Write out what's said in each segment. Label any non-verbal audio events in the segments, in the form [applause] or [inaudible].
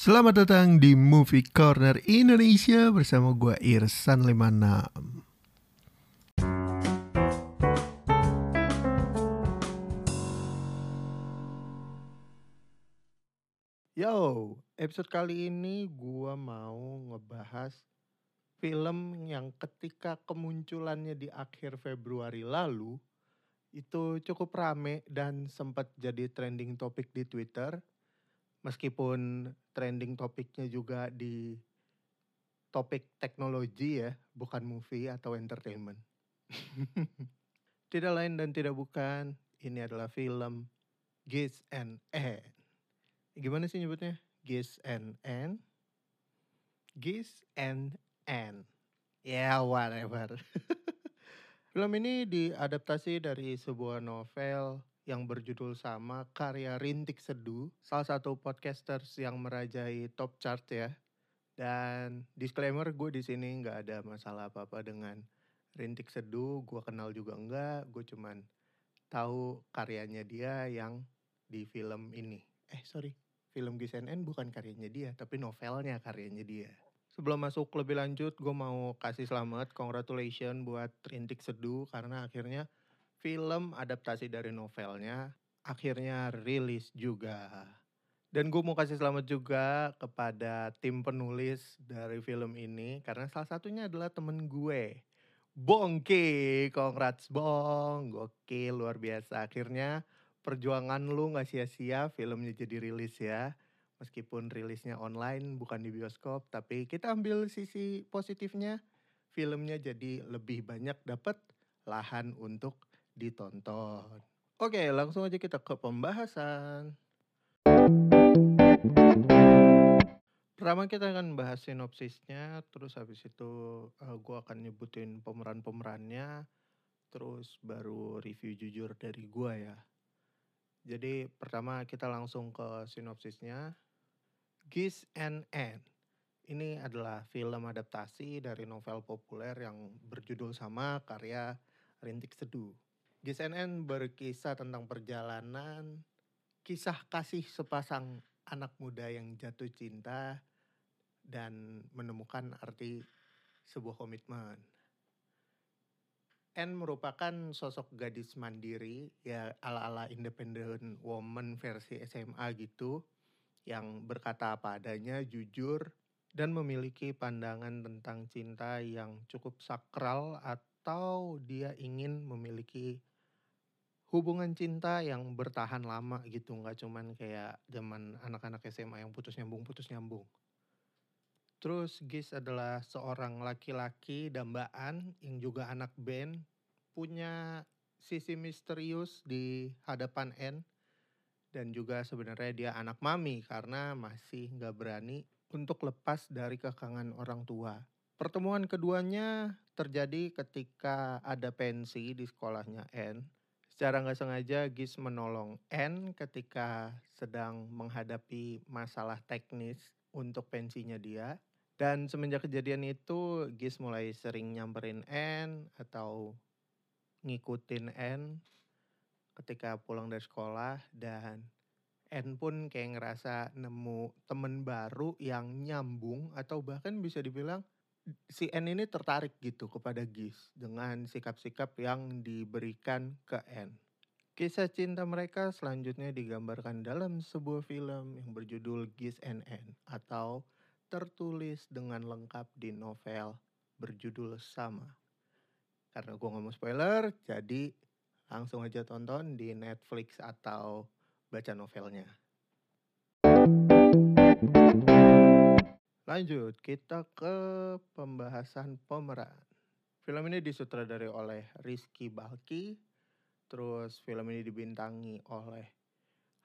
Selamat datang di Movie Corner Indonesia bersama gue Irsan 56. Yo, episode kali ini gue mau ngebahas film yang ketika kemunculannya di akhir Februari lalu itu cukup rame dan sempat jadi trending topik di Twitter meskipun trending topiknya juga di topik teknologi ya, bukan movie atau entertainment. [laughs] tidak lain dan tidak bukan, ini adalah film Giz and Anne. Gimana sih nyebutnya? Giz and Anne? Giz and Anne. Ya, yeah, whatever. [laughs] film ini diadaptasi dari sebuah novel yang berjudul sama karya Rintik Seduh, salah satu podcasters yang merajai top chart ya. Dan disclaimer gue di sini nggak ada masalah apa-apa dengan Rintik Seduh, gue kenal juga enggak, gue cuman tahu karyanya dia yang di film ini. Eh sorry, film GSNN bukan karyanya dia, tapi novelnya karyanya dia. Sebelum masuk lebih lanjut, gue mau kasih selamat, congratulations buat Rintik Seduh karena akhirnya film adaptasi dari novelnya akhirnya rilis juga. Dan gue mau kasih selamat juga kepada tim penulis dari film ini karena salah satunya adalah temen gue. Bongke, congrats Bong, gokil luar biasa. Akhirnya perjuangan lu gak sia-sia filmnya jadi rilis ya. Meskipun rilisnya online bukan di bioskop, tapi kita ambil sisi positifnya, filmnya jadi lebih banyak dapat lahan untuk ditonton. Oke, langsung aja kita ke pembahasan. Pertama kita akan bahas sinopsisnya, terus habis itu uh, eh, gue akan nyebutin pemeran-pemerannya, terus baru review jujur dari gue ya. Jadi pertama kita langsung ke sinopsisnya. Giz and Anne. Ini adalah film adaptasi dari novel populer yang berjudul sama karya Rintik Seduh. GSNN berkisah tentang perjalanan kisah kasih sepasang anak muda yang jatuh cinta dan menemukan arti sebuah komitmen. N merupakan sosok gadis mandiri ya ala-ala independent woman versi SMA gitu yang berkata apa adanya, jujur dan memiliki pandangan tentang cinta yang cukup sakral atau dia ingin memiliki hubungan cinta yang bertahan lama gitu nggak cuman kayak zaman anak-anak SMA yang putus nyambung putus nyambung terus Gis adalah seorang laki-laki dambaan yang juga anak band punya sisi misterius di hadapan N dan juga sebenarnya dia anak mami karena masih nggak berani untuk lepas dari kekangan orang tua. Pertemuan keduanya terjadi ketika ada pensi di sekolahnya N Secara nggak sengaja Gis menolong N ketika sedang menghadapi masalah teknis untuk pensinya dia. Dan semenjak kejadian itu Gis mulai sering nyamperin N atau ngikutin N ketika pulang dari sekolah dan N pun kayak ngerasa nemu temen baru yang nyambung atau bahkan bisa dibilang si N ini tertarik gitu kepada Gis dengan sikap-sikap yang diberikan ke N. Kisah cinta mereka selanjutnya digambarkan dalam sebuah film yang berjudul Gis and N atau tertulis dengan lengkap di novel berjudul sama. Karena gue mau spoiler, jadi langsung aja tonton di Netflix atau baca novelnya. Lanjut, kita ke pembahasan pemeran. Film ini disutradari oleh Rizky Balki. Terus film ini dibintangi oleh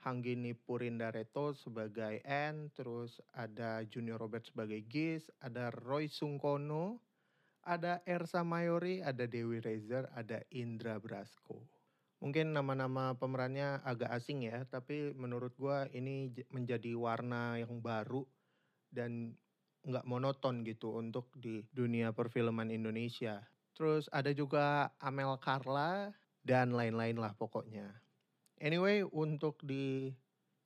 Hanggini Purindareto sebagai N, terus ada Junior Robert sebagai Gis, ada Roy Sungkono, ada Ersa Mayori, ada Dewi Rezer, ada Indra Brasko. Mungkin nama-nama pemerannya agak asing ya, tapi menurut gue ini menjadi warna yang baru dan nggak monoton gitu untuk di dunia perfilman Indonesia. Terus ada juga Amel Carla dan lain-lain lah pokoknya. Anyway, untuk di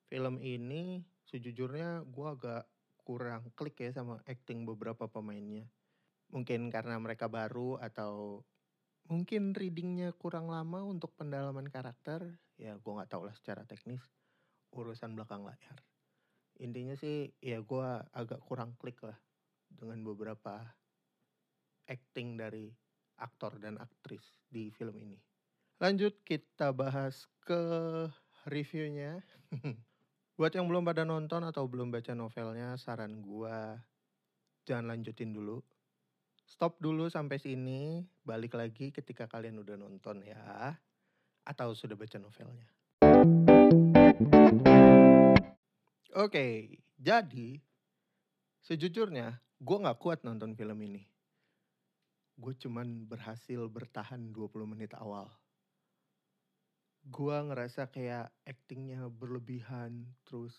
film ini sejujurnya gue agak kurang klik ya sama acting beberapa pemainnya. Mungkin karena mereka baru atau mungkin readingnya kurang lama untuk pendalaman karakter. Ya gue nggak tahu lah secara teknis urusan belakang layar. Intinya sih ya gue agak kurang klik lah dengan beberapa acting dari aktor dan aktris di film ini. Lanjut kita bahas ke reviewnya. [laughs] Buat yang belum pada nonton atau belum baca novelnya, saran gua jangan lanjutin dulu. Stop dulu sampai sini, balik lagi ketika kalian udah nonton ya. Atau sudah baca novelnya. Oke, jadi sejujurnya gue gak kuat nonton film ini. Gue cuman berhasil bertahan 20 menit awal. Gua ngerasa kayak actingnya berlebihan terus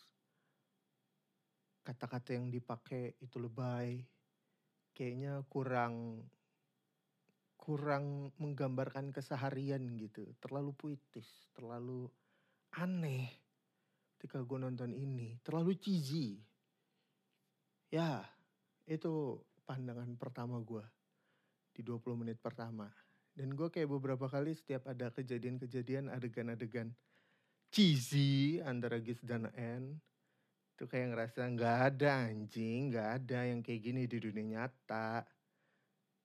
kata-kata yang dipakai itu lebay. Kayaknya kurang kurang menggambarkan keseharian gitu. Terlalu puitis terlalu aneh ketika gue nonton ini terlalu cheesy ya itu pandangan pertama gue di 20 menit pertama dan gue kayak beberapa kali setiap ada kejadian-kejadian adegan-adegan cheesy antara Gis dan N. Itu kayak ngerasa nggak ada anjing, nggak ada yang kayak gini di dunia nyata.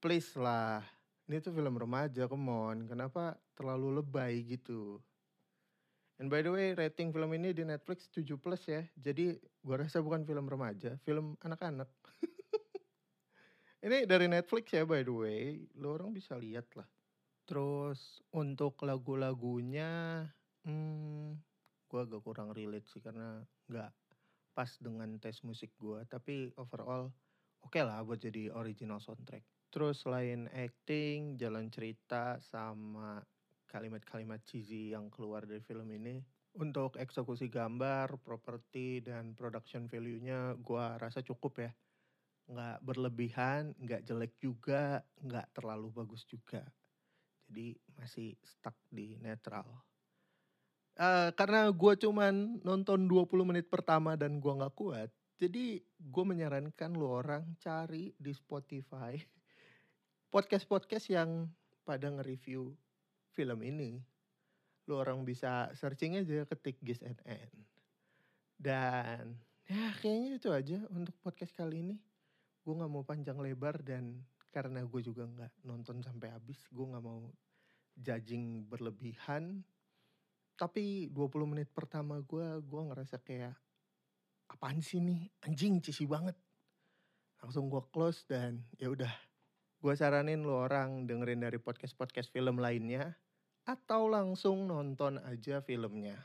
Please lah, ini tuh film remaja, come on. Kenapa terlalu lebay gitu? And by the way, rating film ini di Netflix 7 plus ya. Jadi gue rasa bukan film remaja, film anak-anak. [laughs] ini dari Netflix ya by the way. Lo orang bisa lihat lah. Terus untuk lagu-lagunya, hmm, gue agak kurang relate sih karena nggak pas dengan tes musik gue. Tapi overall oke lah buat jadi original soundtrack. Terus selain acting, jalan cerita, sama kalimat-kalimat cheesy yang keluar dari film ini, untuk eksekusi gambar, properti, dan production value-nya gue rasa cukup ya. Nggak berlebihan, nggak jelek juga, nggak terlalu bagus juga. Jadi masih stuck di netral. Uh, karena gue cuman nonton 20 menit pertama dan gue gak kuat. Jadi gue menyarankan lo orang cari di Spotify [laughs] podcast-podcast yang pada nge-review film ini. Lo orang bisa searching aja ketik GSNN. Dan ya kayaknya itu aja untuk podcast kali ini. Gue gak mau panjang lebar dan karena gue juga nggak nonton sampai habis gue nggak mau judging berlebihan tapi 20 menit pertama gue gue ngerasa kayak apaan sih nih anjing cisi banget langsung gue close dan ya udah gue saranin lo orang dengerin dari podcast podcast film lainnya atau langsung nonton aja filmnya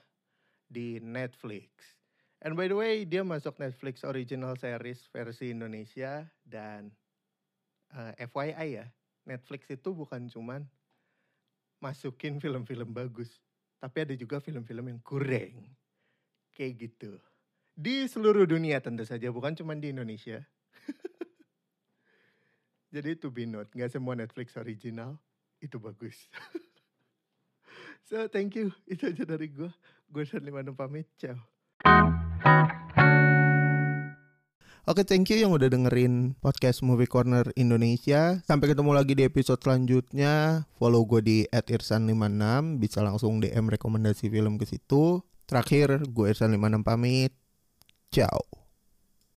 di Netflix and by the way dia masuk Netflix original series versi Indonesia dan uh, eh, FYI ya, Netflix itu bukan cuman masukin film-film bagus, tapi ada juga film-film yang kurang. Kayak gitu. Di seluruh dunia tentu saja, bukan cuma di Indonesia. [laughs] Jadi to be note, gak semua Netflix original itu bagus. [laughs] so thank you, [laughs] itu aja dari gue. Gue Shan pamit, ciao. Oke, thank you yang udah dengerin podcast Movie Corner Indonesia. Sampai ketemu lagi di episode selanjutnya. Follow gue di @irsan56, bisa langsung DM rekomendasi film ke situ. Terakhir, gue Irsan56 pamit. Ciao.